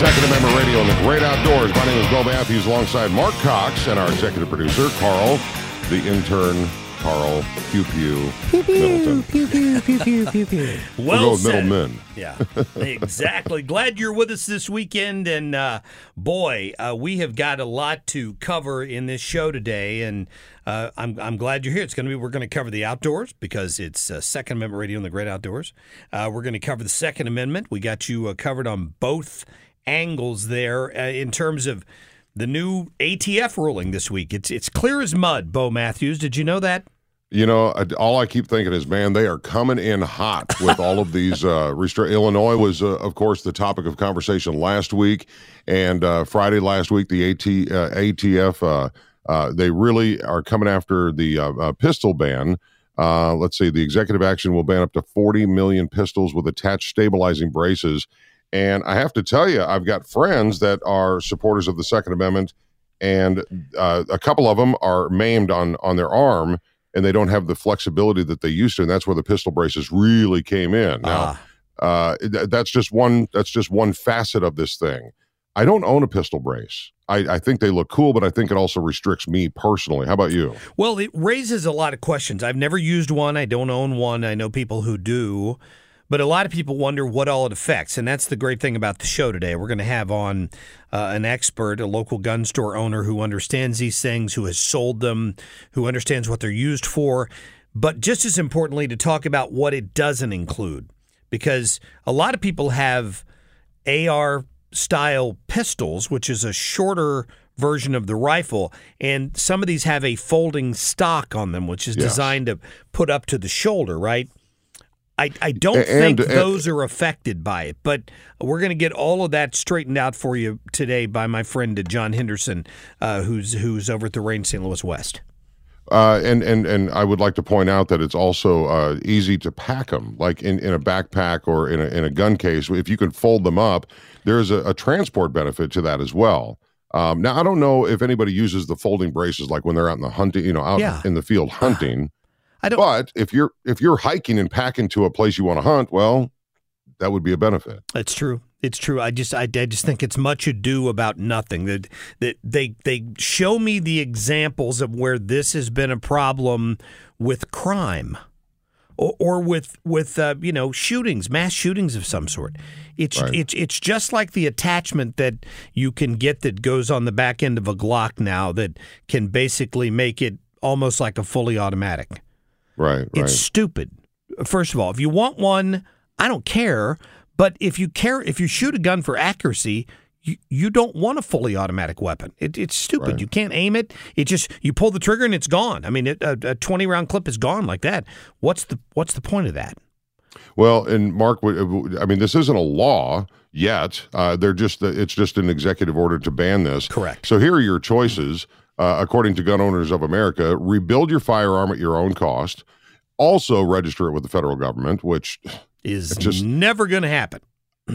Second Amendment Radio in the Great Outdoors. My name is Bill Matthews alongside Mark Cox and our executive producer, Carl, the intern, Carl Pew Pew, Middleton. Pew pew pew pew pew pew. We'll Well go with said. middlemen. Yeah, exactly. Glad you're with us this weekend, and uh, boy, uh, we have got a lot to cover in this show today, and uh, I'm I'm glad you're here. It's going to be we're going to cover the outdoors because it's uh, Second Amendment Radio in the Great Outdoors. Uh, we're going to cover the Second Amendment. We got you uh, covered on both angles there uh, in terms of the new ATF ruling this week. It's it's clear as mud. Bo Matthews, did you know that? You know, all I keep thinking is, man, they are coming in hot with all of these uh, restri- Illinois was, uh, of course, the topic of conversation last week, and uh, Friday last week, the AT, uh, ATF, uh, uh, they really are coming after the uh, uh, pistol ban. Uh, let's see, the executive action will ban up to 40 million pistols with attached stabilizing braces. And I have to tell you, I've got friends that are supporters of the Second Amendment, and uh, a couple of them are maimed on on their arm and they don't have the flexibility that they used to, and that's where the pistol braces really came in. Now, uh, th- that's just one that's just one facet of this thing. I don't own a pistol brace. I, I think they look cool, but I think it also restricts me personally. How about you? Well, it raises a lot of questions. I've never used one. I don't own one. I know people who do. But a lot of people wonder what all it affects. And that's the great thing about the show today. We're going to have on uh, an expert, a local gun store owner who understands these things, who has sold them, who understands what they're used for. But just as importantly, to talk about what it doesn't include. Because a lot of people have AR style pistols, which is a shorter version of the rifle, and some of these have a folding stock on them, which is Yes. designed to put up to the shoulder, right? I, I don't A- think and- and- those are affected by it, but we're going to get all of that straightened out for you today by my friend uh, John Henderson, uh, who's who's over at the Range St. Louis West. Uh, and and and I would like to point out that it's also uh, easy to pack them, like in, in a backpack or in a in a gun case. If you can fold them up, there's a, a transport benefit to that as well. Um, now I don't know if anybody uses the folding braces like when they're out in the hunting, you know, out Yeah. in the field hunting. I don't. But if you're if you're hiking and packing to a place you want to hunt, well, that would be a benefit. It's true. It's true. I just I, I just think it's much ado about nothing. That that they they show me the examples of where this has been a problem with crime. Or, or with with uh, you know shootings, mass shootings of some sort. It's Right. it's it's just like the attachment that you can get that goes on the back end of a Glock now that can basically make it almost like a fully automatic. Right, right. It's stupid. First of all, if you want one, I don't care. But if you care, if you shoot a gun for accuracy, you, you don't want a fully automatic weapon. It, it's stupid. Right. You can't aim it. It just you pull the trigger and it's gone. I mean, it, a, a twenty round clip is gone like that. What's the what's the point of that? Well, and Mark, I mean, this isn't a law yet. Uh, they're just it's just an executive order to ban this. Correct. So here are your choices, uh, according to Gun Owners of America: rebuild your firearm at your own cost. Also, register it with the federal government, which Is just- never going to happen.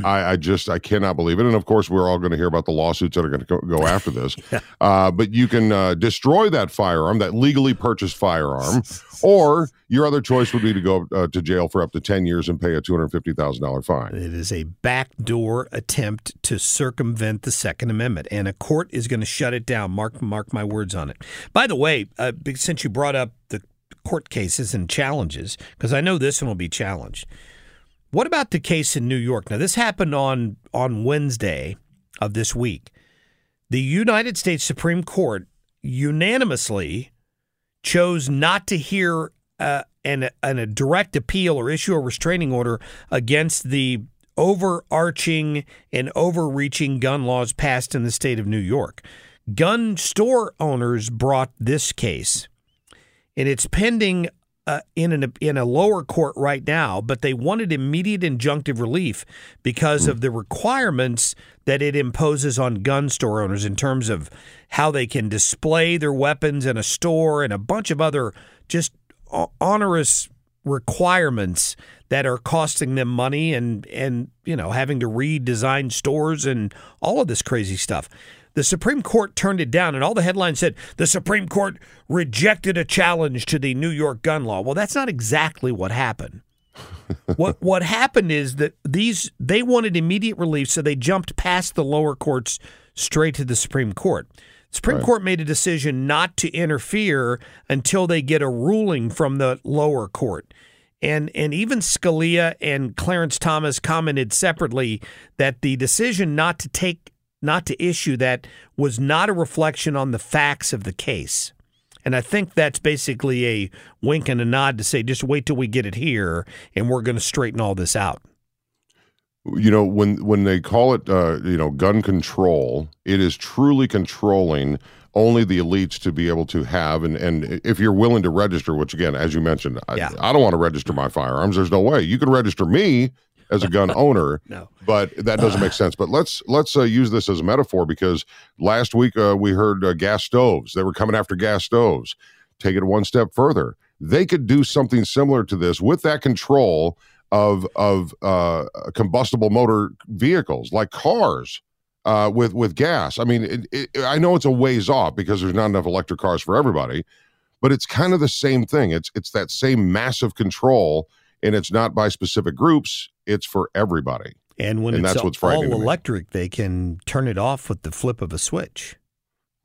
I, I, just I cannot believe it. And of course, we're all going to hear about the lawsuits that are going to go, go after this. yeah. uh, but you can uh, destroy that firearm, that legally purchased firearm, or your other choice would be to go uh, to jail for up to ten years and pay a two hundred fifty thousand dollar fine. It is a backdoor attempt to circumvent the Second Amendment, and a court is going to shut it down. Mark mark my words on it. By the way, uh, since you brought up the court cases and challenges, because I know this one will be challenged. What about the case in New York? Now, this happened on, on Wednesday of this week. The United States Supreme Court unanimously chose not to hear uh, an, an, a direct appeal or issue a restraining order against the overarching and overreaching gun laws passed in the state of New York. Gun store owners brought this case, and it's pending uh, in an in a lower court right now, but they wanted immediate injunctive relief because mm. of the requirements that it imposes on gun store owners in terms of how they can display their weapons in a store and a bunch of other just onerous requirements that are costing them money and and you know having to redesign stores and all of this crazy stuff. The Supreme Court turned it down, and all the headlines said the Supreme Court rejected a challenge to the New York gun law. Well, that's not exactly what happened. what what happened is that these they wanted immediate relief, so they jumped past the lower courts straight to the Supreme Court. Supreme right. Court made a decision not to interfere until they get a ruling from the lower court. And and even Scalia and Clarence Thomas commented separately that the decision not to take not to issue that was not a reflection on the facts of the case. And I think that's basically a wink and a nod to say, just wait till we get it here and we're going to straighten all this out. You know, when when they call it, uh, you know, gun control, it is truly controlling only the elites to be able to have. And, and if you're willing to register, which again, as you mentioned, yeah. I, I don't want to register my firearms. There's no way. You can register me as a gun owner. no, but that doesn't make sense. But let's let's uh, use this as a metaphor because last week uh, we heard uh, gas stoves. They were coming after gas stoves. Take it one step further. They could do something similar to this with that control of of uh, combustible motor vehicles like cars. Uh, with with gas, I mean, it, it, I know it's a ways off because there's not enough electric cars for everybody, but it's kind of the same thing. It's it's that same massive control, and it's not by specific groups it's for everybody. And when and it's that's what's all electric, they can turn it off with the flip of a switch.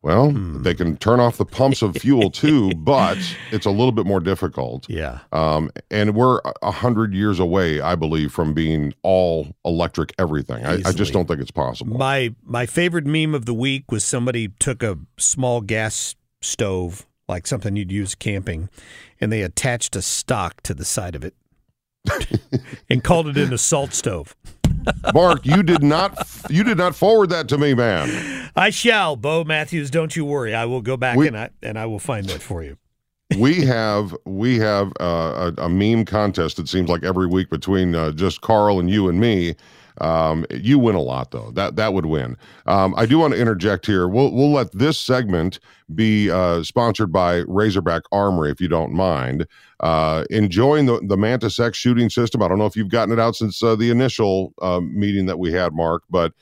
Well, hmm. they can turn off the pumps of fuel too, but it's a little bit more difficult. Yeah. Um, and we're a hundred years away, I believe, from being all electric everything. I, I, just don't think it's possible. My my favorite meme of the week was somebody took a small gas stove, like something you'd use camping, and they attached a stock to the side of it. and called it an assault stove. Mark, you did not you did not forward that to me, man. I shall, Bo Matthews. Don't you worry. I will go back we, and I and I will find that for you. we have we have uh, a, a, meme contest. It seems like every week between uh, just Carl and you and me. Um, you win a lot though. That that would win. Um, I do want to interject here. We'll we'll let this segment be uh, sponsored by Razorback Armory, if you don't mind. Uh, enjoying the the Mantis X shooting system. I don't know if you've gotten it out since uh, the initial uh, meeting that we had, Mark, but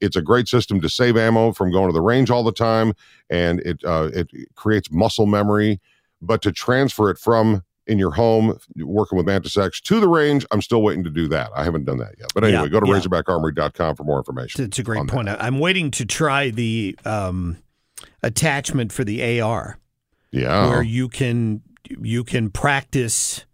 it's a great system to save ammo from going to the range all the time, and it uh, it creates muscle memory. But to transfer it from in your home working with Mantis X to the range. I'm still waiting to do that. I haven't done that yet. But anyway, yeah, go to yeah. razorbackarmory.com for more information. It's a great point. That. I'm waiting to try the um, attachment for the AR. Yeah. Where you can you can practice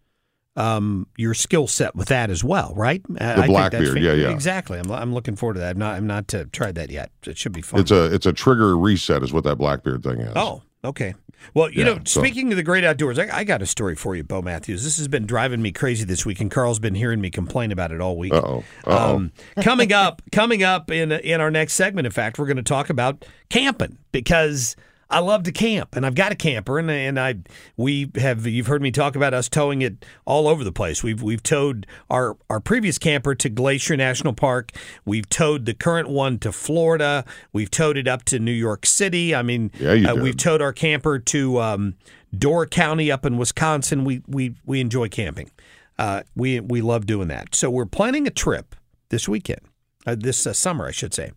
um, your skill set with that as well, right? The Blackbeard, yeah, yeah, exactly. I'm, I'm looking forward to that. I'm not I'm not uh, tried that yet. It should be fun. It's a it's a trigger reset, is what that Blackbeard thing is. Oh, okay. Well, you yeah, know, so. speaking of the great outdoors, I, I, got a story for you, Bo Matthews. This has been driving me crazy this week, and Carl's been hearing me complain about it all week. Uh-oh. Uh-oh. Um, coming up, coming up in in our next segment, in fact, we're going to talk about camping because I love to camp, and I've got a camper, and and I we have you've heard me talk about us towing it all over the place. We've we've towed our our previous camper to Glacier National Park. We've towed the current one to Florida. We've towed it up to New York City. I mean, yeah, uh, we've towed our camper to um, Door County up in Wisconsin. We we we enjoy camping. Uh, we we love doing that. So we're planning a trip this weekend uh, this uh, summer, I should say.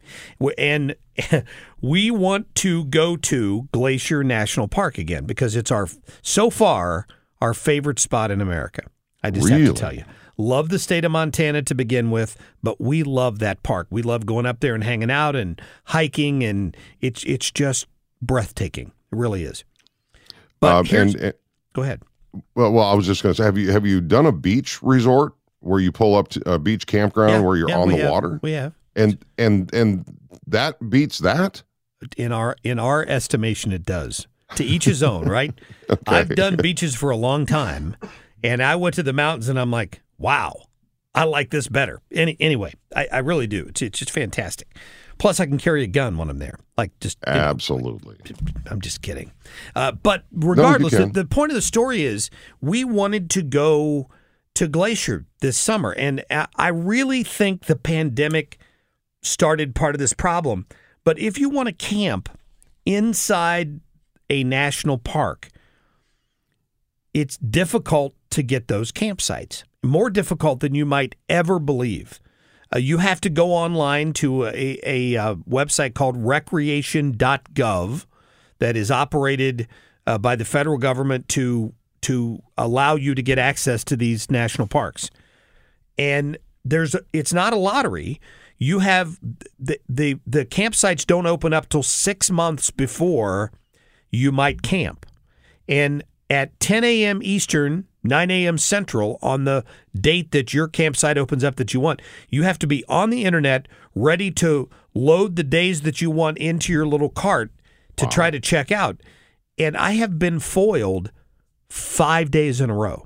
And we want to go to Glacier National Park again because it's our, so far, our favorite spot in America. I just have to tell you. Love the state of Montana to begin with, but we love that park. We love going up there and hanging out and hiking, and it's it's just breathtaking. It really is. But Um, and, and go ahead. well, well, I was just going to say, have you have you done a beach resort where you pull up to a beach campground Yeah, where you're yeah, on the have. water? We have. And and and that beats that. in our in our estimation it does to each his own right i've done beaches for a long time and i went to the mountains and i'm like wow i like this better Any, anyway I, I really do it's, it's just fantastic plus i can carry a gun when i'm there like just you know, Absolutely. I'm just kidding. Uh, but regardless, the, the point of the story is we wanted to go to Glacier this summer. And I really think the pandemic started part of this problem. But if you want to camp inside a national park, it's difficult to get those campsites. More difficult than you might ever believe. Uh, you have to go online to a, a, uh website called recreation.gov that is operated uh, by the federal government to to allow you to get access to these national parks. And there's a, it's not a lottery. You have the, the the campsites don't open up till 6 months before you might camp. And at 10 a.m. Eastern, 9 a.m. Central, on the date that your campsite opens up that you want, you have to be on the internet ready to load the days that you want into your little cart to try to check out. And I have been foiled five days in a row.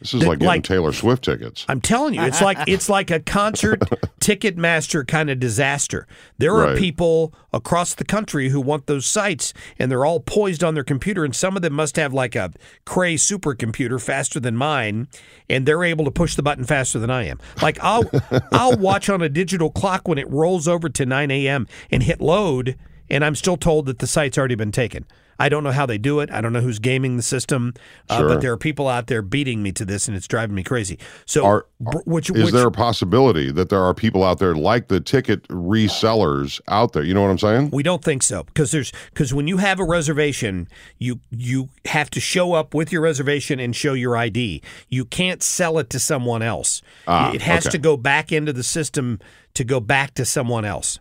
This is like getting like- Taylor Swift tickets. I'm telling you, it's like it's like a concert Ticketmaster kind of disaster. There are Right. people across the country who want those sites, and they're all poised on their computer, and some of them must have like a Cray supercomputer faster than mine, and they're able to push the button faster than I am. Like I'll I'll watch on a digital clock when it rolls over to 9 a.m. and hit load, and I'm still told that the site's already been taken. I don't know how they do it. I don't know who's gaming the system, uh, Sure. but there are people out there beating me to this, and it's driving me crazy. So, Are, which, is which there a possibility that there are people out there like the ticket resellers out there? You know what I'm saying? we don't think so because there's because when you have a reservation, you you have to show up with your reservation and show your ID. You can't sell it to someone else. Ah, it has okay. to go back into the system to go back to someone else.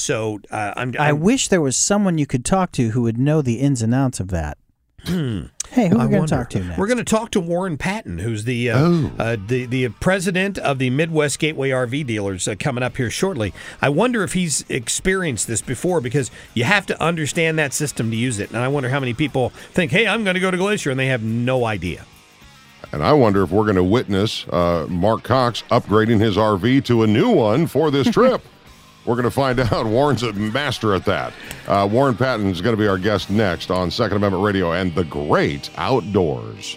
So uh, I'm, I I'm wish there was someone you could talk to who would know the ins and outs of that. Hey, who are we going to talk to next? We're going to talk to Warren Patton, who's the uh, Oh. uh, the the president of the Midwest Gateway RV dealers, uh, coming up here shortly. I wonder if he's experienced this before because you have to understand that system to use it. And I wonder how many people think, "Hey, I'm going to go to Glacier," and they have no idea. And I wonder if we're going to witness uh, Mark Cox upgrading his RV to a new one for this trip. We're going to find out. Warren's a master at that. Uh, Warren Patton is going to be our guest next on Second Amendment Radio and the Great Outdoors.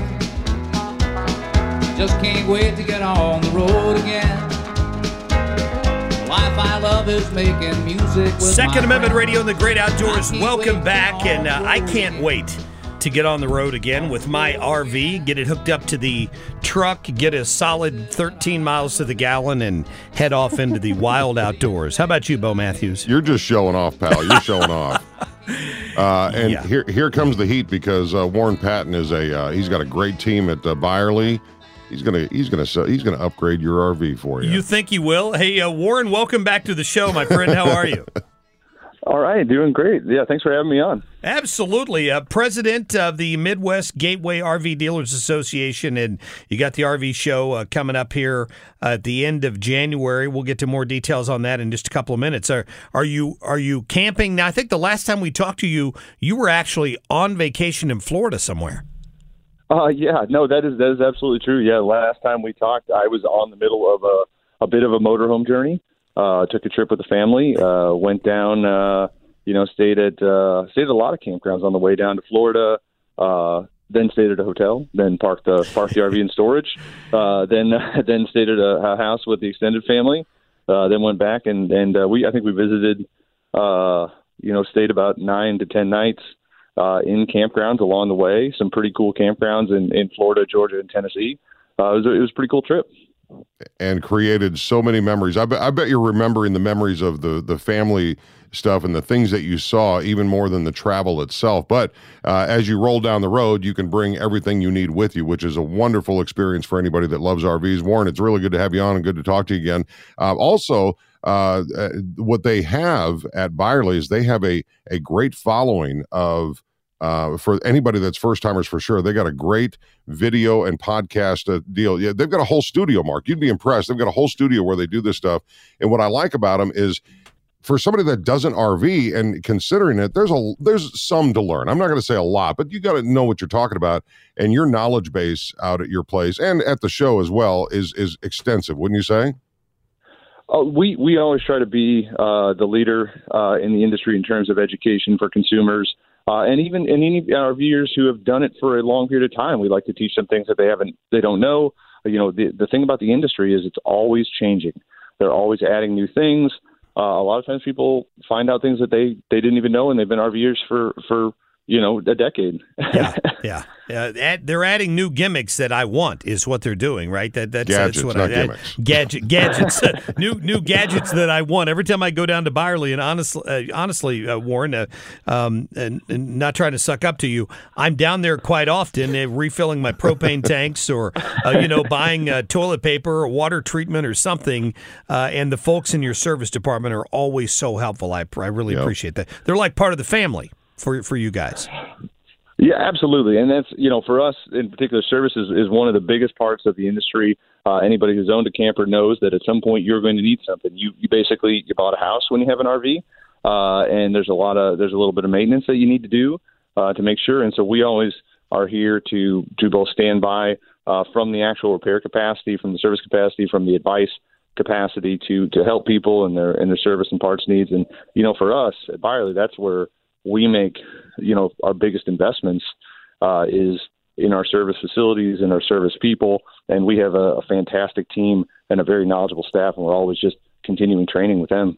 Just can't wait to get on the road again. The life I love is making music with Second my Amendment friends. Radio and the Great Outdoors. Welcome back, and uh, I can't again. wait to get on the road again with my RV, get it hooked up to the truck, get a solid 13 miles to the gallon, and head off into the wild outdoors. How about you, Bo Matthews? You're just showing off, pal. You're showing off. Uh, and Yeah. here here comes the heat because uh, Warren Patton is a uh, he's got a great team at uh, Byerly. He's gonna he's gonna sell, he's gonna upgrade your RV for you. You think he will? Hey, uh, Warren, welcome back to the show, my friend. How are you? All right, doing great. Yeah, thanks for having me on. Absolutely. Uh, president of the Midwest Gateway RV Dealers Association, and you got the RV show uh, coming up here uh, at the end of January. We'll get to more details on that in just a couple of minutes. Are are you are you camping now? I think the last time we talked to you, you were actually on vacation in Florida somewhere. Uh, yeah, no, that is that is absolutely true. Yeah, last time we talked, I was on the middle of a a bit of a motorhome journey. Uh, took a trip with the family. Uh, went down. Uh, you know, stayed at uh, stayed at a lot of campgrounds on the way down to Florida. Uh, then stayed at a hotel. Then parked the parked the RV in storage. Uh, then then stayed at a, a house with the extended family. Uh, then went back and and uh, we I think we visited. Uh, you know, stayed about nine to ten nights uh, in campgrounds along the way. Some pretty cool campgrounds in, in Florida, Georgia, and Tennessee. Uh, it, was a, it was a pretty cool trip. and created so many memories. I bet, I bet you're remembering the memories of the the family stuff and the things that you saw even more than the travel itself. But uh, as you roll down the road, you can bring everything you need with you, which is a wonderful experience for anybody that loves RVs. Warren, it's really good to have you on and good to talk to you again. Uh, also. Uh, uh, what they have at Byerly is they have a a great following of uh, for anybody that's first timers for sure. They got a great video and podcast uh, deal. Yeah, they've got a whole studio, Mark. You'd be impressed. They've got a whole studio where they do this stuff. And what I like about them is for somebody that doesn't RV and considering it, there's a there's some to learn. I'm not going to say a lot, but you got to know what you're talking about, and your knowledge base out at your place and at the show as well is is extensive, wouldn't you say? Uh, we we always try to be uh, the leader uh, in the industry in terms of education for consumers, uh, and even and any our viewers who have done it for a long period of time. We like to teach them things that they haven't they don't know. You know, the the thing about the industry is it's always changing. They're always adding new things. Uh, a lot of times people find out things that they they didn't even know, and they've been RVers for for you know a decade. Yeah, yeah. Uh, add, they're adding new gimmicks that I want is what they're doing, right? That that's, Gadgets, that's what not I, gimmicks. gadget gadgets, uh, new new gadgets that I want. Every time I go down to Byerly, and honestly, uh, honestly, uh, Warren, uh, um, and, and not trying to suck up to you, I'm down there quite often, uh, refilling my propane tanks, or uh, you know, buying uh, toilet paper or water treatment or something. Uh, and the folks in your service department are always so helpful. I I really Yep. appreciate that. They're like part of the family for for you guys. Yeah, absolutely, and that's you know for us in particular, services is one of the biggest parts of the industry. Uh, anybody who's owned a camper knows that at some point you're going to need something. You you basically you bought a house when you have an RV, uh, and there's a lot of there's a little bit of maintenance that you need to do uh, to make sure. And so we always are here to to both stand by uh, from the actual repair capacity, from the service capacity, from the advice capacity to to help people and their and their service and parts needs. And you know, for us at Byerly, that's where we make you know our biggest investments uh, is in our service facilities and our service people, and we have a, a fantastic team and a very knowledgeable staff, and we're always just continuing training with them.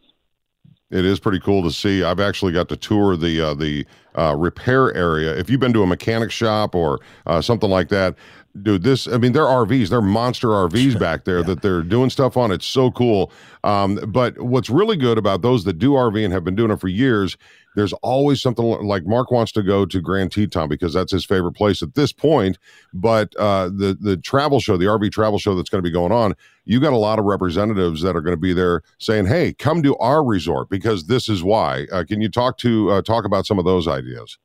It is pretty cool to see. I've actually got to tour the uh, the uh, repair area. If you've been to a mechanic shop or uh, something like that, dude, this, I mean, they're RVs, they're monster RVs back there that they're doing stuff on. It's so cool. Um, but what's really good about those that do RV and have been doing it for years, there's always something like Mark wants to go to Grand Teton because that's his favorite place at this point. But uh, the the travel show, the RV travel show that's going to be going on, you got a lot of representatives that are going to be there saying, "Hey, come to our resort because this is why." Uh, can you talk to uh, talk about some of those ideas?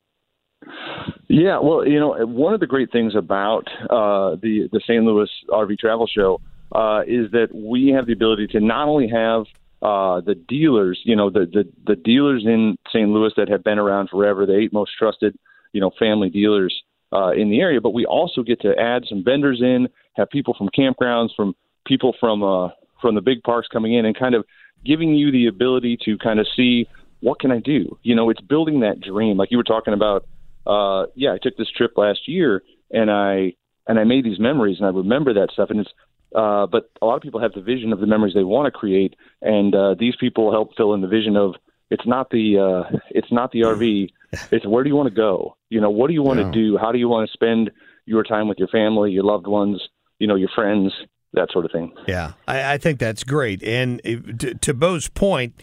Yeah, well, you know, one of the great things about uh, the the St. Louis RV Travel Show uh, is that we have the ability to not only have uh, the dealers, you know, the, the the dealers in St. Louis that have been around forever, the eight most trusted, you know, family dealers uh, in the area, but we also get to add some vendors in, have people from campgrounds, from people from uh, from the big parks coming in, and kind of giving you the ability to kind of see what can I do. You know, it's building that dream, like you were talking about uh, yeah, I took this trip last year and I and I made these memories and I remember that stuff and it's uh, but a lot of people have the vision of the memories they want to create and uh, these people help fill in the vision of it's not the uh, it's not the RV it's where do you want to go you know what do you want Yeah. to do how do you want to spend your time with your family your loved ones you know your friends that sort of thing Yeah, I, I think that's great. And to, to Bo's point,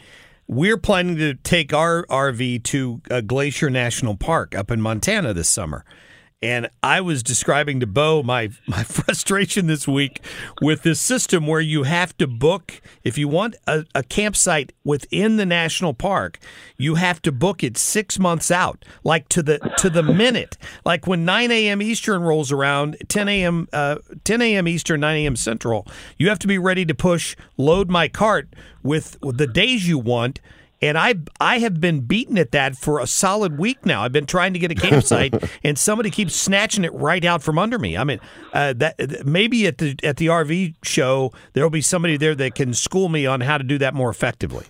we're planning to take our RV to uh, Glacier National Park up in Montana this summer. And I was describing to Bo my, my frustration this week with this system where you have to book, if you want a, a campsite within the national park, you have to book it six months out, like to the to the minute. Like when 9 a.m. Eastern rolls around, 10 a.m. Uh, 10 a.m. Eastern, 9 a.m. Central, you have to be ready to push load my cart with, with the days you want. And I I have been beaten at that for a solid week now. I've been trying to get a campsite, and somebody keeps snatching it right out from under me. I mean, uh, that maybe at the at the RV show there will be somebody there that can school me on how to do that more effectively.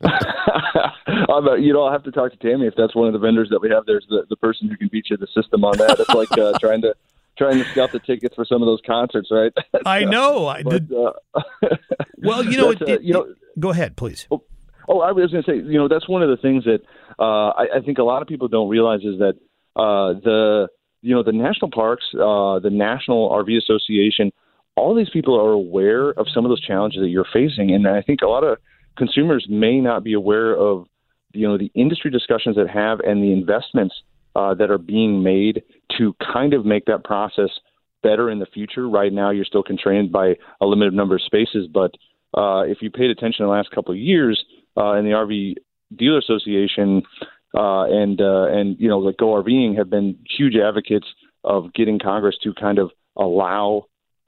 I'm, uh, you know, I'll have to talk to Tammy if that's one of the vendors that we have. There's the, the person who can beat you the system on that. It's like uh, trying to trying to scout the tickets for some of those concerts, right? I know. I But, did. uh, Well, you know, that's, it, uh, it- you know, go ahead, please. Oh, I was going to say, you know, that's one of the things that uh, I, I think a lot of people don't realize is that uh, the, you know, the national parks, uh, the National RV Association, all these people are aware of some of those challenges that you're facing, and I think a lot of consumers may not be aware of, you know, the industry discussions that have and the investments uh, that are being made to kind of make that process better in the future. Right now, you're still constrained by a limited number of spaces, but uh, if you paid attention the last couple of years, uh, in the RV Dealer Association uh, and uh, and you know like Go RVing have been huge advocates of getting Congress to kind of allow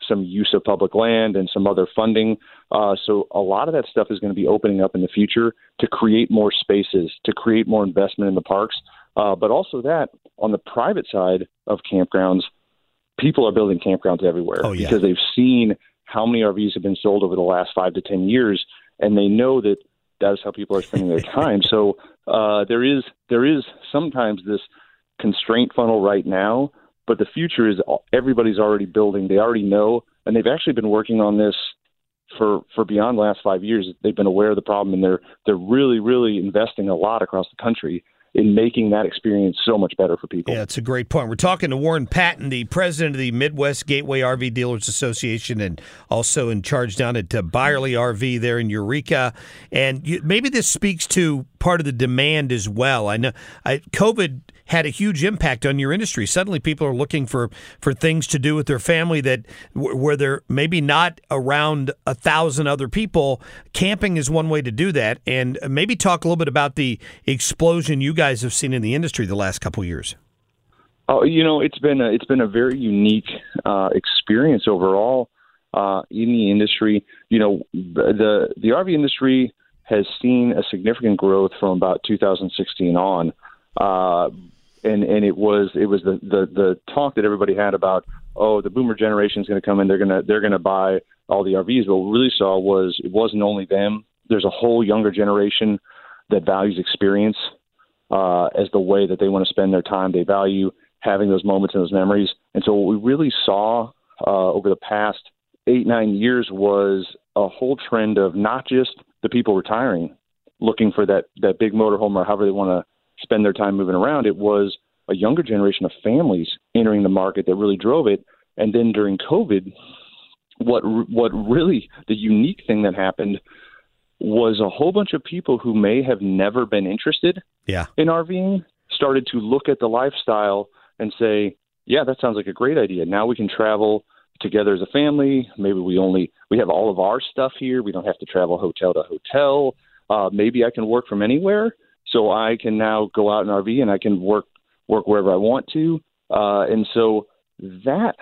some use of public land and some other funding. Uh, so a lot of that stuff is going to be opening up in the future to create more spaces, to create more investment in the parks. Uh, but also that on the private side of campgrounds, people are building campgrounds everywhere Oh, yeah. because they've seen how many RVs have been sold over the last five to ten years, and they know that that is how people are spending their time. So uh, there is there is sometimes this constraint funnel right now, but the future is everybody's already building. They already know, and they've actually been working on this for for beyond the last five years. They've been aware of the problem, and they're they're really really investing a lot across the country in making that experience so much better for people. Yeah, it's a great point. We're talking to Warren Patton, the president of the Midwest Gateway RV Dealers Association, and also in charge down at uh, Byerly RV there in Eureka. And you, maybe this speaks to part of the demand as well. I know I, COVID had a huge impact on your industry. Suddenly, people are looking for for things to do with their family that where they're maybe not around a thousand other people. Camping is one way to do that, and maybe talk a little bit about the explosion you guys have seen in the industry the last couple years. Oh, you know, it's been a, it's been a very unique uh, experience overall uh, in the industry. You know, the the RV industry has seen a significant growth from about 2016 on, uh, and and it was it was the, the the talk that everybody had about oh the boomer generation is going to come in they're going to they're going to buy all the RVs. But what we really saw was it wasn't only them. There's a whole younger generation that values experience uh, as the way that they want to spend their time. They value having those moments and those memories. And so what we really saw uh, over the past eight, nine years was a whole trend of not just the people retiring, looking for that, that big motorhome or however they want to spend their time moving around. It was a younger generation of families entering the market that really drove it. And then during COVID, what what really the unique thing that happened was a whole bunch of people who may have never been interested Yeah. in RVing started to look at the lifestyle and say, "Yeah, that sounds like a great idea. Now we can travel together as a family. Maybe we only we have all of our stuff here. We don't have to travel hotel to hotel. Uh, maybe I can work from anywhere, so I can now go out in RV and I can work work wherever I want to. Uh, and so that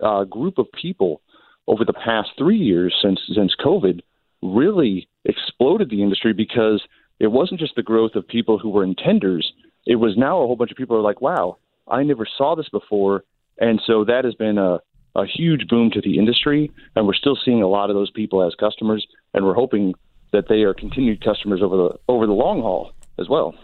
uh, group of people over the past three years since since COVID really exploded the industry because it wasn't just the growth of people who were intenders. It was now a whole bunch of people are like, wow, I never saw this before. And so that has been a, a huge boom to the industry. And we're still seeing a lot of those people as customers. And we're hoping that they are continued customers over the over the long haul as well.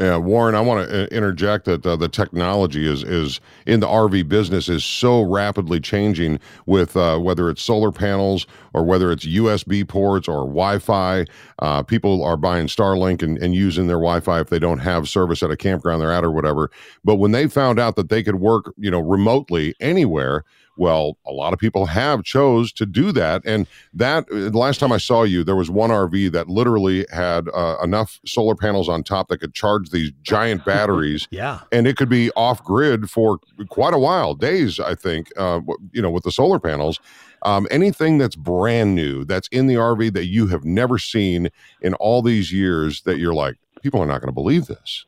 Yeah, Warren, I want to interject that uh, the technology is is in the RV business is so rapidly changing with uh, whether it's solar panels or whether it's USB ports or Wi-Fi. Uh, people are buying Starlink and, and using their Wi-Fi if they don't have service at a campground they're at or whatever. But when they found out that they could work, you know, remotely anywhere, well, a lot of people have chose to do that. And that uh, the last time I saw you, there was one RV that literally had uh, enough solar panels on top that could charge these giant batteries. Yeah. And it could be off grid for quite a while, days, I think, uh, you know, with the solar panels. Um, anything that's brand new, that's in the RV that you have never seen in all these years, that you're like, people are not going to believe this.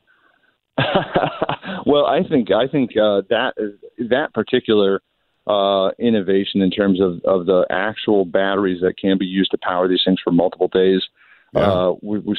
well, I think I think uh, that is, that particular uh, innovation in terms of, of the actual batteries that can be used to power these things for multiple days. Uh, we, we,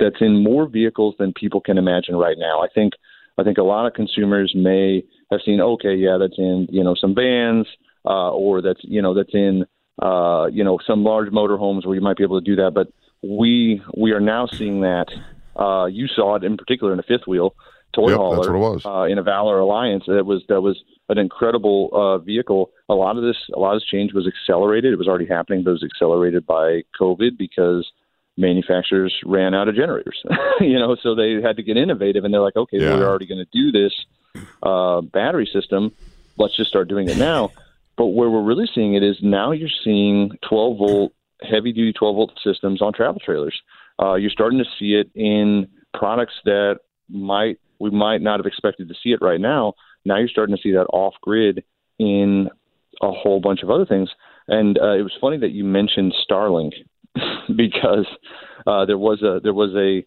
that's in more vehicles than people can imagine right now. I think I think a lot of consumers may have seen, okay, yeah, that's in you know some vans, uh, or that's you know that's in uh, you know some large motorhomes where you might be able to do that. But we we are now seeing that. Uh, you saw it in particular in a fifth wheel toy Yep, hauler that's what it was. Uh, in a Valor Alliance. That was that was an incredible uh, vehicle. A lot of this a lot of this change was accelerated. It was already happening, but it was accelerated by COVID because manufacturers ran out of generators. you know, so they had to get innovative, and they're like, okay, Yeah. we're already going to do this uh, battery system. Let's just start doing it now. But where we're really seeing it is now you're seeing 12 volt, heavy duty 12 volt systems on travel trailers. Uh, you're starting to see it in products that might we might not have expected to see it right now. Now you're starting to see that off grid in a whole bunch of other things. And uh, it was funny that you mentioned Starlink because uh, there was a there was a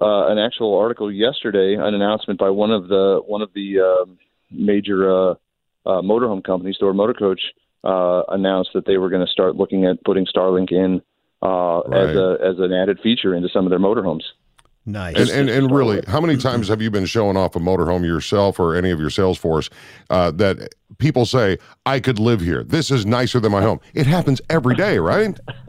uh, an actual article yesterday, an announcement by one of the one of the um major uh, uh, motorhome companies, Thor Motor Coach, uh, announced that they were going to start looking at putting Starlink in uh, as a as an added feature into some of their motorhomes. Nice. And, and and really, how many times have you been showing off a motorhome yourself or any of your sales force uh, that people say, "I could live here. This is nicer than my home." It happens every day, right?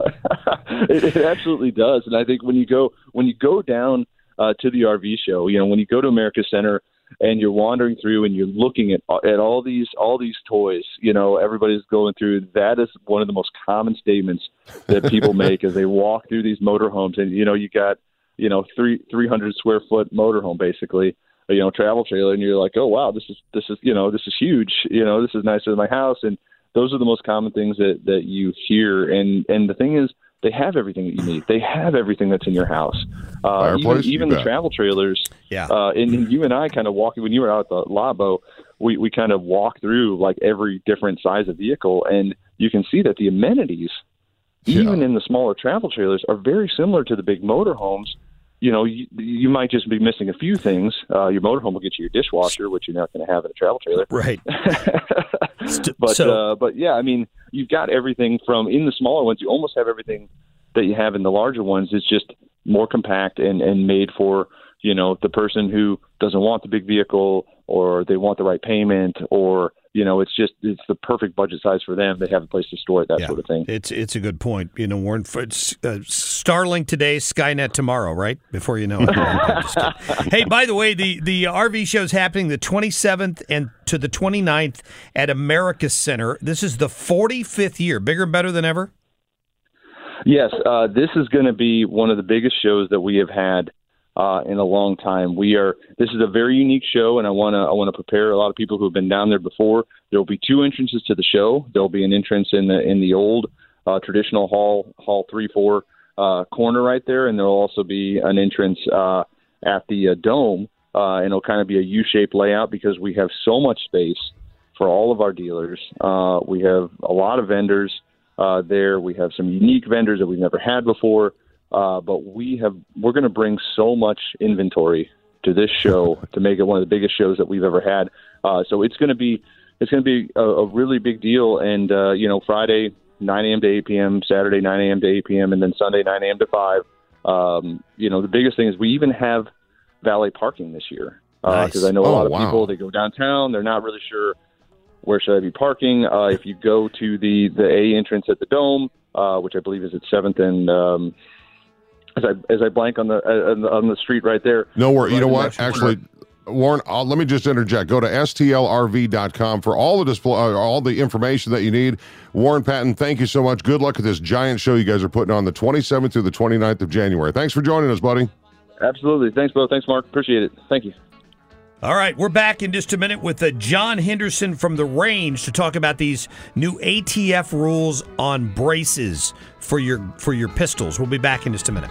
it, it absolutely does, and I think when you go when you go down uh, to the RV show, you know, when you go to America Center and you're wandering through and you're looking at at all these all these toys, you know, everybody's going through. That is one of the most common statements that people make as they walk through these motorhomes, and you know, you got you know three three hundred square foot motorhome basically. You know, travel trailer, and you're like, oh wow, this is this is you know this is huge. You know, this is nicer than my house, and those are the most common things that that you hear. And and the thing is, they have everything that you need. They have everything that's in your house. Uh, even even the travel trailers. Yeah. Uh, and you and I kind of walking when you were out at the Labo, we we kind of walk through like every different size of vehicle, and you can see that the amenities, even in the smaller travel trailers, are very similar to the big motorhomes. You know, you, you might just be missing a few things. Uh, your motorhome will get you your dishwasher, which you're not going to have in a travel trailer. Right. but so- uh, but yeah, I mean, you've got everything from in the smaller ones. You almost have everything that you have in the larger ones. It's just more compact and and made for you know the person who doesn't want the big vehicle or they want the right payment or you know it's just it's the perfect budget size for them. They have a place to store it, that sort of thing. It's it's a good point. You know, Warren. Uh, Starlink today, Skynet tomorrow, right? Before you know it. I'm just kidding. hey, by the way, the the RV show is happening the 27th and to the 29th at America Center. This is the 45th year. Bigger and better than ever. Yes, uh, this is going to be one of the biggest shows that we have had uh, in a long time. We are this is a very unique show, and I want to I want to prepare a lot of people who have been down there before. There will be two entrances to the show. There will be an entrance in the in the old uh, traditional hall hall three four uh, corner right there, and there will also be an entrance uh, at the uh, dome, uh, and it'll kind of be a U-shaped layout because we have so much space for all of our dealers. Uh, we have a lot of vendors uh, there. We have some unique vendors that we've never had before. Uh, but we have we're going to bring so much inventory to this show to make it one of the biggest shows that we've ever had. Uh, so it's going to be it's going to be a, a really big deal. And uh, you know, Friday 9 a.m. to 8 p.m., Saturday 9 a.m. to 8 p.m., and then Sunday 9 a.m. to 5. Um, you know, the biggest thing is we even have valet parking this year because uh, I know a Oh, lot of wow. people they go downtown, they're not really sure where should I be parking. Uh, if you go to the the A entrance at the Dome, uh, which I believe is at Seventh and um, as I as I blank on the uh, on the- street right there. No worry. You know Right in what? Actually, Warren, uh, let me just interject. Go to stlrv.com for all the display, uh, all the information that you need. Warren Patton, thank you so much. Good luck at this giant show you guys are putting on the 27th through the 29th of January. Thanks for joining us, buddy. Absolutely. Thanks, Bo. Thanks, Mark. Appreciate it. Thank you. All right, we're back in just a minute with uh, John Henderson from the range to talk about these new ATF rules on braces for your for your pistols. We'll be back in just a minute.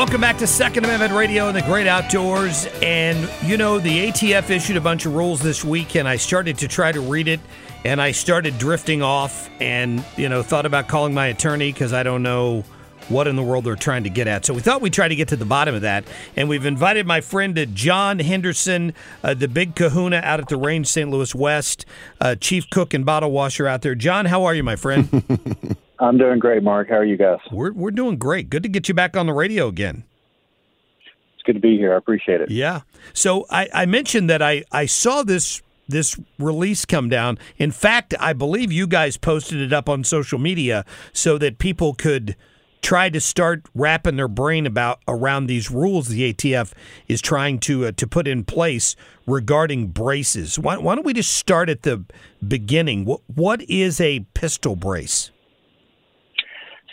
Welcome back to Second Amendment Radio and the Great Outdoors. And you know, the ATF issued a bunch of rules this week, and I started to try to read it, and I started drifting off, and you know, thought about calling my attorney because I don't know what in the world they're trying to get at. So we thought we'd try to get to the bottom of that, and we've invited my friend uh, John Henderson, uh, the big Kahuna out at the range, St. Louis West, uh, chief cook and bottle washer out there. John, how are you, my friend? I'm doing great, Mark. How are you guys? We're we're doing great. Good to get you back on the radio again. It's good to be here. I appreciate it. Yeah. So I, I mentioned that I, I saw this this release come down. In fact, I believe you guys posted it up on social media so that people could try to start wrapping their brain about around these rules the ATF is trying to uh, to put in place regarding braces. Why, why don't we just start at the beginning? What what is a pistol brace?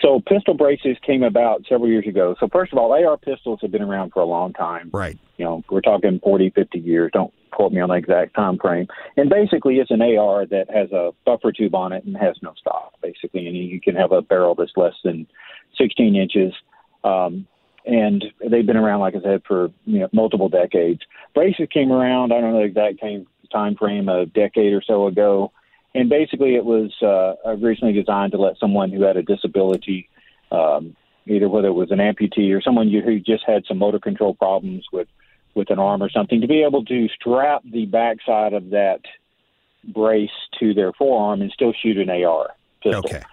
So pistol braces came about several years ago. So first of all, AR pistols have been around for a long time. Right. You know, we're talking 40, 50 years. Don't quote me on the exact time frame. And basically, it's an AR that has a buffer tube on it and has no stock, basically. And you can have a barrel that's less than 16 inches. Um, and they've been around, like I said, for you know multiple decades. Braces came around. I don't know the exact time time frame, a decade or so ago. And basically, it was uh, originally designed to let someone who had a disability, um, either whether it was an amputee or someone who just had some motor control problems with with an arm or something, to be able to strap the backside of that brace to their forearm and still shoot an AR pistol. Okay.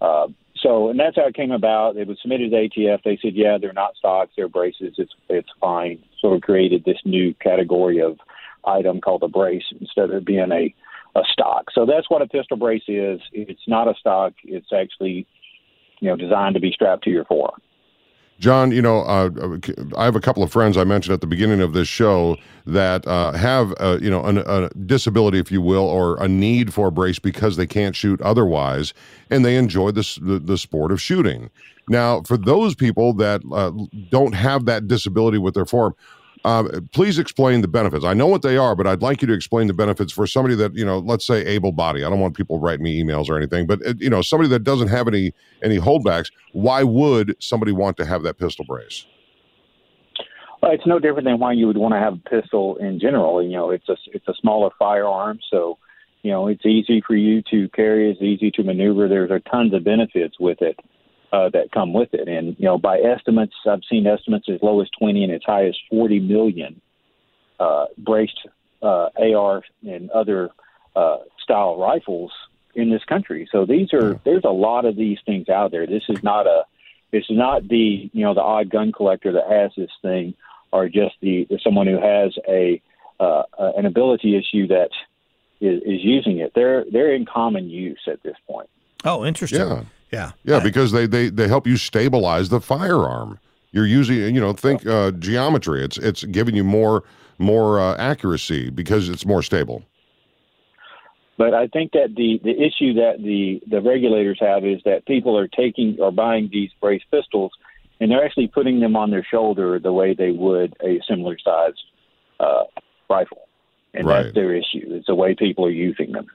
Uh, so, and that's how it came about. It was submitted to ATF. They said, yeah, they're not stocks, they're braces. It's it's fine. Sort of created this new category of item called a brace instead of being a a stock. So that's what a pistol brace is. It's not a stock. It's actually, you know, designed to be strapped to your forearm. John, you know, uh, I have a couple of friends I mentioned at the beginning of this show that uh, have, uh, you know, an, a disability, if you will, or a need for a brace because they can't shoot otherwise, and they enjoy this the, the sport of shooting. Now, for those people that uh, don't have that disability with their form, uh, please explain the benefits. I know what they are, but I'd like you to explain the benefits for somebody that you know, let's say able body. I don't want people writing me emails or anything, but you know, somebody that doesn't have any any holdbacks. Why would somebody want to have that pistol brace? Well, it's no different than why you would want to have a pistol in general. You know, it's a it's a smaller firearm, so you know it's easy for you to carry, it's easy to maneuver. There's tons of benefits with it uh, that come with it. And you know, by estimates, I've seen estimates as low as 20 and as high as 40 million uh, braced uh, AR and other uh, style rifles in this country. So these are there's a lot of these things out there. This is not a this is not the you know the odd gun collector that has this thing, or just the someone who has a uh, uh, an ability issue that is, is using it. They're they're in common use at this point. Oh, interesting. Yeah. Yeah. Yeah, because they, they they help you stabilize the firearm. You're using, you know, think uh, geometry. It's it's giving you more more uh, accuracy because it's more stable. But I think that the, the issue that the, the regulators have is that people are taking or buying these brace pistols and they're actually putting them on their shoulder the way they would a similar sized uh, rifle. And Right. that's their issue. It's the way people are using them.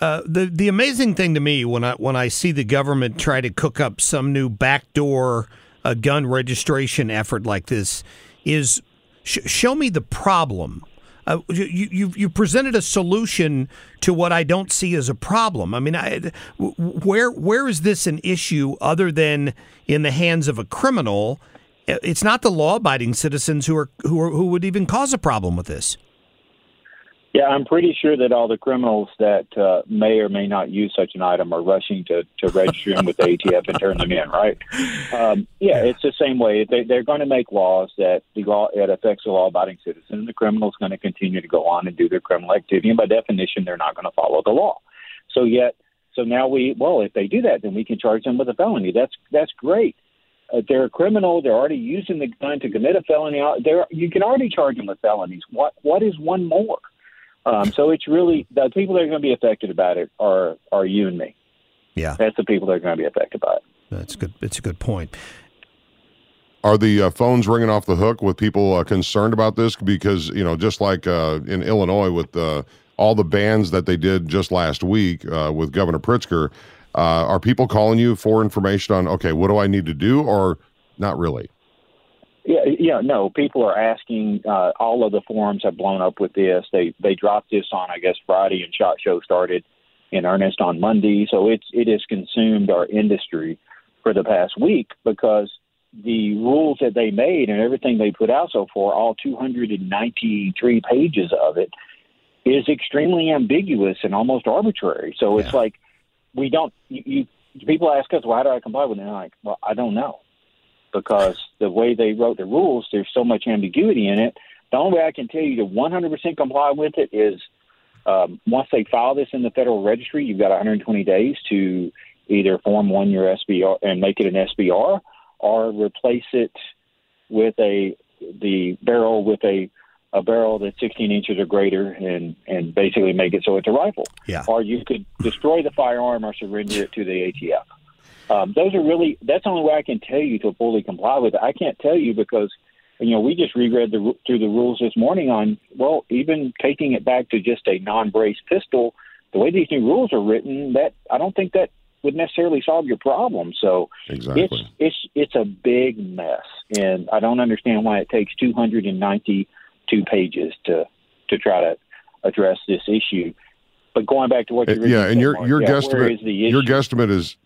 Uh, the the amazing thing to me when I when I see the government try to cook up some new backdoor uh, gun registration effort like this is sh- show me the problem. Uh, you you you presented a solution to what I don't see as a problem. I mean, I, where where is this an issue other than in the hands of a criminal? It's not the law-abiding citizens who are who are, who would even cause a problem with this. Yeah, I'm pretty sure that all the criminals that uh, may or may not use such an item are rushing to, to register them with the ATF and turn them in, right? Um, yeah, it's the same way. They, they're going to make laws that the law it affects the law-abiding citizen. The criminal's going to continue to go on and do their criminal activity, and by definition, they're not going to follow the law. So yet, so now we well, if they do that, then we can charge them with a felony. That's that's great. Uh, they're a criminal. They're already using the gun to commit a felony. There, you can already charge them with felonies. What what is one more? Um, so it's really the people that are going to be affected about it are are you and me. Yeah, that's the people that are going to be affected by it. That's good. It's a good point. Are the uh, phones ringing off the hook with people uh, concerned about this? Because you know, just like uh, in Illinois with uh, all the bans that they did just last week uh, with Governor Pritzker, uh, are people calling you for information on okay, what do I need to do, or not really? Yeah, yeah, no. People are asking. Uh, all of the forums have blown up with this. They they dropped this on, I guess, Friday, and Shot Show started in earnest on Monday. So it's it has consumed our industry for the past week because the rules that they made and everything they put out so far, all 293 pages of it, is extremely ambiguous and almost arbitrary. So it's like we don't. You, you people ask us, "Well, how do I comply with it?" And I'm like, "Well, I don't know." Because the way they wrote the rules, there's so much ambiguity in it. The only way I can tell you to 100% comply with it is um, once they file this in the Federal Registry, you've got 120 days to either form one your SBR and make it an SBR, or replace it with a the barrel with a a barrel that's 16 inches or greater, and and basically make it so it's a rifle. Yeah. Or you could destroy the firearm or surrender it to the ATF. Um, those are really that's the only way I can tell you to fully comply with it. I can't tell you because you know we just reread the through the rules this morning on well even taking it back to just a non-brace pistol. The way these new rules are written, that I don't think that would necessarily solve your problem. So Exactly. it's it's it's a big mess, and I don't understand why it takes 292 pages to to try to address this issue. But going back to what you Uh, yeah, and your your yeah, the your guesstimate is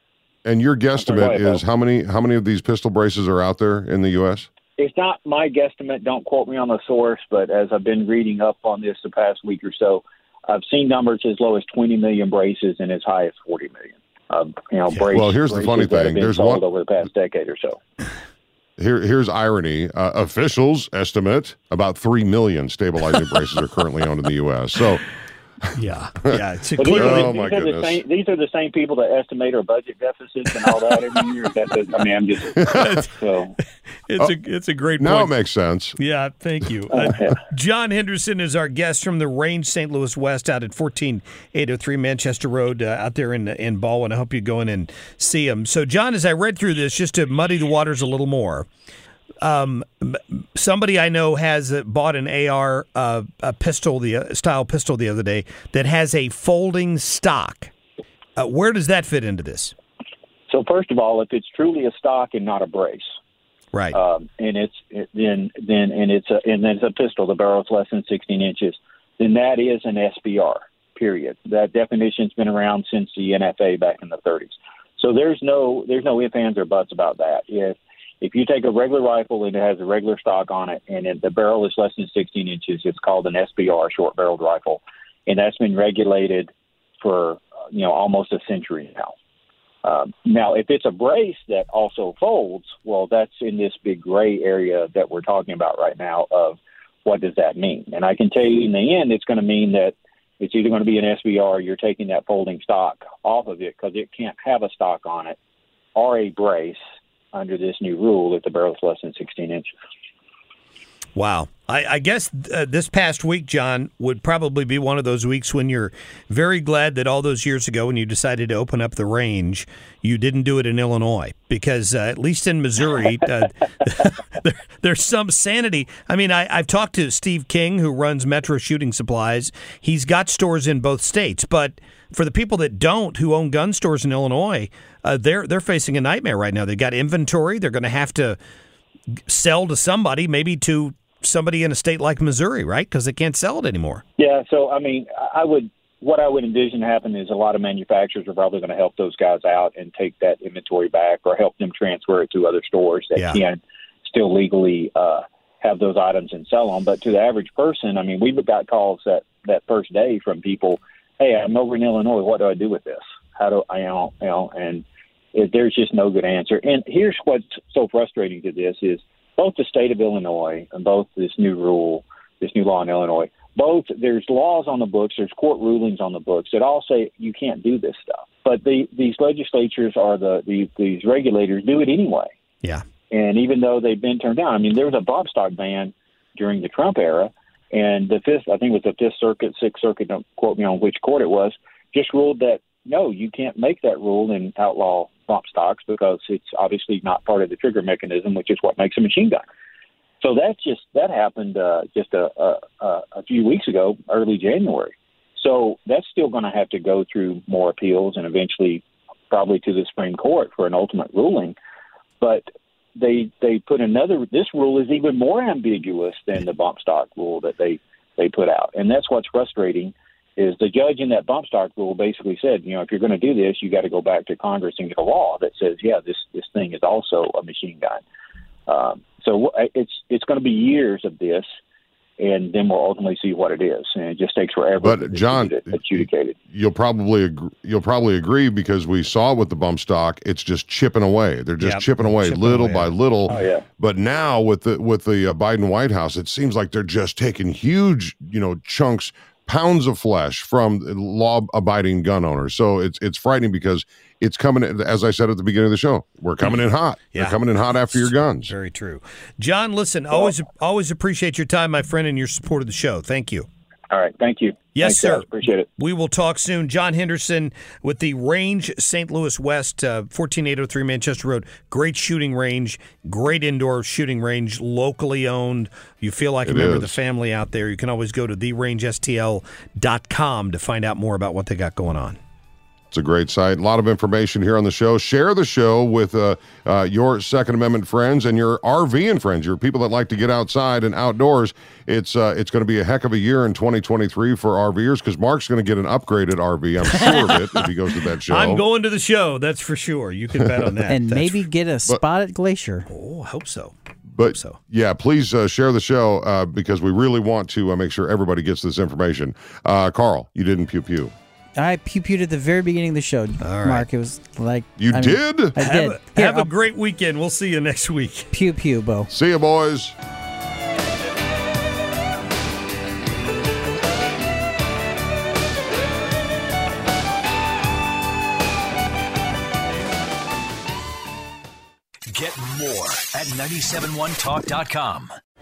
and your guesstimate is how many how many of these pistol braces are out there in the U.S. it's not my guesstimate. Don't quote me on the source, but as I've been reading up on this the past week or so, I've seen numbers as low as 20 million braces and as high as 40 million. Um, you know, brace, Well, here's the funny thing. There's one- over the past decade or so. Here, here's irony. Uh, officials estimate about three million stabilizing braces are currently owned in the U.S. So, Yeah, yeah. It's a But these, clear. are the, Oh, my these, are the same, these are the same people that estimate our budget deficits and all that every year. That, that, I mean, I'm just so. It's a it's a great Now it makes sense. Yeah, thank you. Uh, John Henderson is our guest from the Range St. Louis West out at 14803 Manchester Road uh, out there in in Ballwin. I hope you go in and see him. So, John, as I read through this, just to muddy the waters a little more, um, somebody I know has uh, bought an AR uh, a pistol, the uh, style pistol, the other day that has a folding stock. Uh, where does that fit into this? So first of all, if it's truly a stock and not a brace, Right. um, and it's it, then then and it's a and then it's a pistol, the barrel is less than 16 inches, then that is an SBR. Period. That definition's been around since the NFA back in the 30s. So there's no there's no ifs ands or buts about that. If if you take a regular rifle and it has a regular stock on it, and it, the barrel is less than 16 inches, it's called an SBR, short-barreled rifle, and that's been regulated for you know almost a century now. Um, now, if it's a brace that also folds, well, that's in this big gray area that we're talking about right now of what does that mean? And I can tell you in the end, it's going to mean that it's either going to be an SBR, you're taking that folding stock off of it because it can't have a stock on it, or a brace under this new rule if the barrel is less than 16 inches. Wow. I, I guess uh, this past week, John, would probably be one of those weeks when you're very glad that all those years ago, when you decided to open up the range, you didn't do it in Illinois because uh, at least in Missouri, uh, there, there's some sanity. I mean, I, I've talked to Steve King, who runs Metro Shooting Supplies. He's got stores in both states, but for the people that don't, who own gun stores in Illinois, uh, they're they're facing a nightmare right now. They've got inventory. They're going to have to sell to somebody, maybe to somebody in a state like Missouri, right? Because they can't sell it anymore. Yeah, so I mean, I would what I would envision happen is a lot of manufacturers are probably going to help those guys out and take that inventory back or help them transfer it to other stores that Yeah. can still legally uh, have those items and sell them. But to the average person, I mean, we've got calls that that first day from people, "Hey, I'm over in Illinois. What do I do with this? How do I, you know, you know?" And it, there's just no good answer. And here's what's so frustrating to this is both the state of Illinois and both this new rule, this new law in Illinois, both there's laws on the books, there's court rulings on the books that all say you can't do this stuff. But the, these legislatures are the, the these regulators do it anyway. Yeah. And even though they've been turned down, I mean, there was a bump stock ban during the Trump era, and the fifth, I think it was the Fifth Circuit, Sixth Circuit, don't quote me on which court it was, just ruled that no, you can't make that rule and outlaw bump stocks because it's obviously not part of the trigger mechanism, which is what makes a machine gun. So that just that happened uh, just a, a a- few weeks ago, early January. So that's still going to have to go through more appeals and eventually probably to the Supreme Court for an ultimate ruling. But they they put another. This rule is even more ambiguous than the bump stock rule that they they put out, and that's what's frustrating. Is the judge in that bump stock rule basically said, you know, if you're going to do this, you got to go back to Congress and get a law that says, yeah, this this thing is also a machine gun. Um, so it's it's going to be years of this, and then we'll ultimately see what it is, and it just takes forever. But, to John, get adjudicated. You'll probably agree, you'll probably agree because we saw with the bump stock, it's just chipping away. They're just Yep, chipping away chipping little away. by little. Oh, yeah. But now with the with the uh, Biden White House, it seems like they're just taking huge, you know, chunks, pounds of flesh from law-abiding gun owners. So it's it's frightening because it's coming. in- As I said at the beginning of the show, we're coming in hot. Yeah. They're coming in hot after your guns. Very true. John, listen, always always appreciate your time, my friend, and your support of the show. Thank you. All right, thank you. Yes, Thanks, sir. guys. Appreciate it. We will talk soon. John Henderson with the Range St. Louis West, uh, 14803 Manchester Road. Great shooting range, great indoor shooting range, locally owned. You feel like a It member of the family out there. You can always go to therangestl.com to find out more about what they got going on. It's a great site. A lot of information here on the show. Share the show with uh, uh, your Second Amendment friends and your RVing friends, your people that like to get outside and outdoors. It's uh, it's going to be a heck of a year in 2023 for RVers because Mark's going to get an upgraded RV. I'm sure of it if he goes to that show. I'm going to the show, that's for sure. You can bet on that. and That's maybe get a spot at Glacier. Oh, I hope so. But so. yeah, please uh, share the show uh, because we really want to uh, make sure everybody gets this information. Uh, Carl, you didn't pew pew. I pew pewed at the very beginning of the show. Mark. It was like you I mean, did. I did. Have, a, Here, have a great weekend. We'll see you next week. Pew pew, Bo. See you, boys. Get more at 971talk.com.